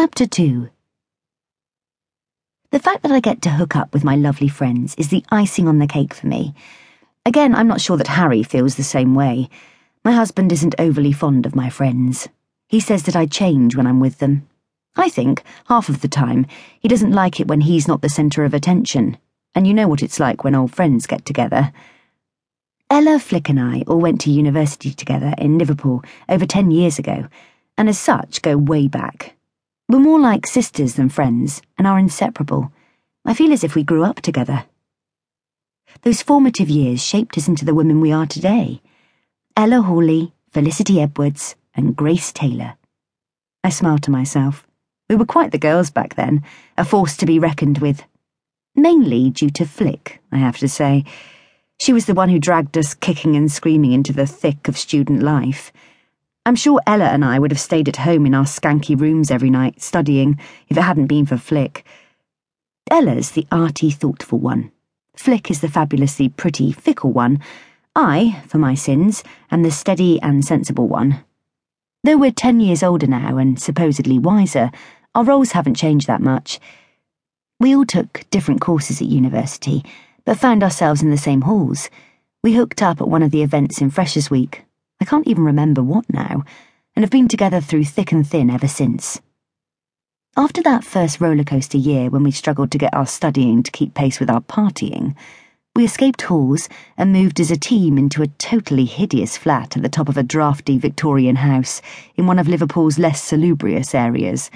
Chapter 2 The fact that I get to hook up with my lovely friends is the icing on the cake for me. Again, I'm not sure that Harry feels the same way. My husband isn't overly fond of my friends. He says that I change when I'm with them. I think, half of the time, he doesn't like it when he's not the centre of attention, and you know what it's like when old friends get together. Ella Flick and I all went to university together in Liverpool over ten years ago, and as such go way back. We're more like sisters than friends, and are inseparable. I feel as if we grew up together. Those formative years shaped us into the women we are today. Ella Hawley, Felicity Edwards, and Grace Taylor. I smiled to myself. We were quite the girls back then, a force to be reckoned with. Mainly due to Flick, I have to say. She was the one who dragged us kicking and screaming into the thick of student life. I'm sure Ella and I would have stayed at home in our skanky rooms every night, studying, if it hadn't been for Flick. Ella's the arty, thoughtful one. Flick is the fabulously pretty, fickle one. I, for my sins, am the steady and sensible one. Though we're ten years older now and supposedly wiser, our roles haven't changed that much. We all took different courses at university, but found ourselves in the same halls. We hooked up at one of the events in Freshers' Week. I can't even remember what now, and have been together through thick and thin ever since. After that first rollercoaster year when we struggled to get our studying to keep pace with our partying, we escaped halls and moved as a team into a totally hideous flat at the top of a drafty Victorian house in one of Liverpool's less salubrious areas.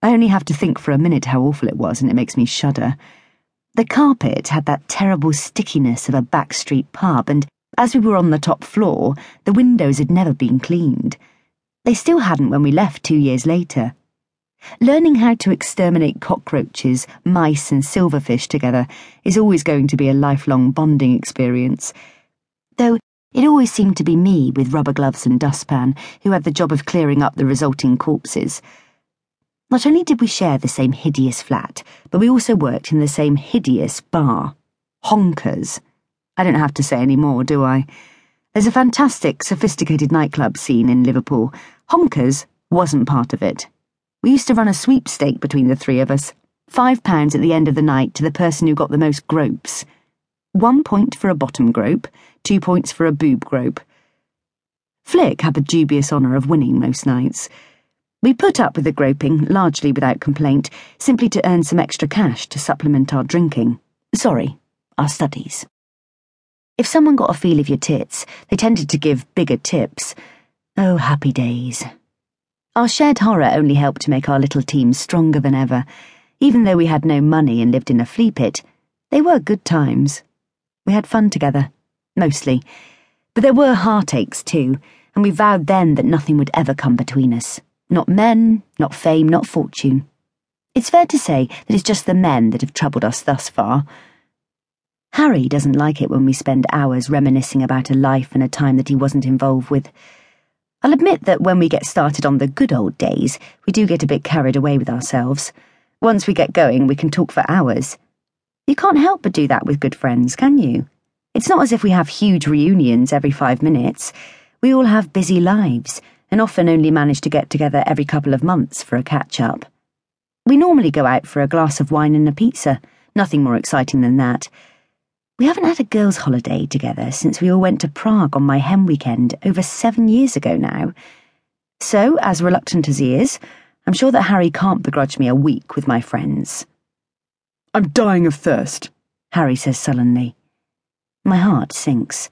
I only have to think for a minute how awful it was, and it makes me shudder. The carpet had that terrible stickiness of a backstreet pub, and as we were on the top floor, the windows had never been cleaned. They still hadn't when we left two years later. Learning how to exterminate cockroaches, mice, and silverfish together is always going to be a lifelong bonding experience. Though it always seemed to be me with rubber gloves and dustpan who had the job of clearing up the resulting corpses. Not only did we share the same hideous flat, but we also worked in the same hideous bar. Honkers. I don't have to say any more, do I? There's a fantastic, sophisticated nightclub scene in Liverpool. Honkers wasn't part of it. We used to run a sweepstake between the three of us. Five pounds at the end of the night to the person who got the most gropes. One point for a bottom grope, two points for a boob grope. Flick had the dubious honour of winning most nights. We put up with the groping, largely without complaint, simply to earn some extra cash to supplement our drinking. Sorry, our studies. If someone got a feel of your tits, they tended to give bigger tips. Oh, happy days. Our shared horror only helped to make our little team stronger than ever. Even though we had no money and lived in a flea pit, they were good times. We had fun together, mostly. But there were heartaches too, and we vowed then that nothing would ever come between us. Not men, not fame, not fortune. It's fair to say that it's just the men that have troubled us thus far. Harry doesn't like it when we spend hours reminiscing about a life and a time that he wasn't involved with. I'll admit that when we get started on the good old days, we do get a bit carried away with ourselves. Once we get going, we can talk for hours. You can't help but do that with good friends, can you? It's not as if we have huge reunions every five minutes. We all have busy lives and often only manage to get together every couple of months for a catch up. We normally go out for a glass of wine and a pizza, nothing more exciting than that. We haven't had a girls' holiday together since we all went to Prague on my hen weekend over seven years ago now. So, as reluctant as he is, I'm sure that Harry can't begrudge me a week with my friends. I'm dying of thirst, Harry says sullenly. My heart sinks.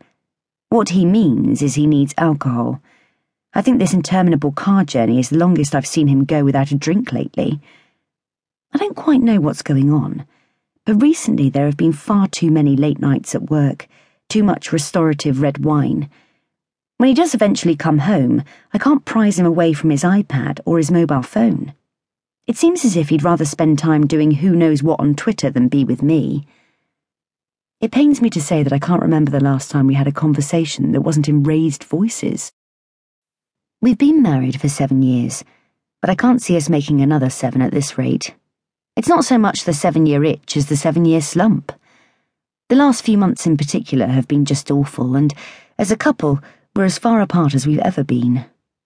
What he means is he needs alcohol. I think this interminable car journey is the longest I've seen him go without a drink lately. I don't quite know what's going on, but recently there have been far too many late nights at work, too much restorative red wine. When he does eventually come home, I can't prise him away from his iPad or his mobile phone. It seems as if he'd rather spend time doing who knows what on Twitter than be with me. It pains me to say that I can't remember the last time we had a conversation that wasn't in raised voices. We've been married for seven years, but I can't see us making another seven at this rate. It's not so much the seven year itch as the seven year slump. The last few months in particular have been just awful, and as a couple, we're as far apart as we've ever been.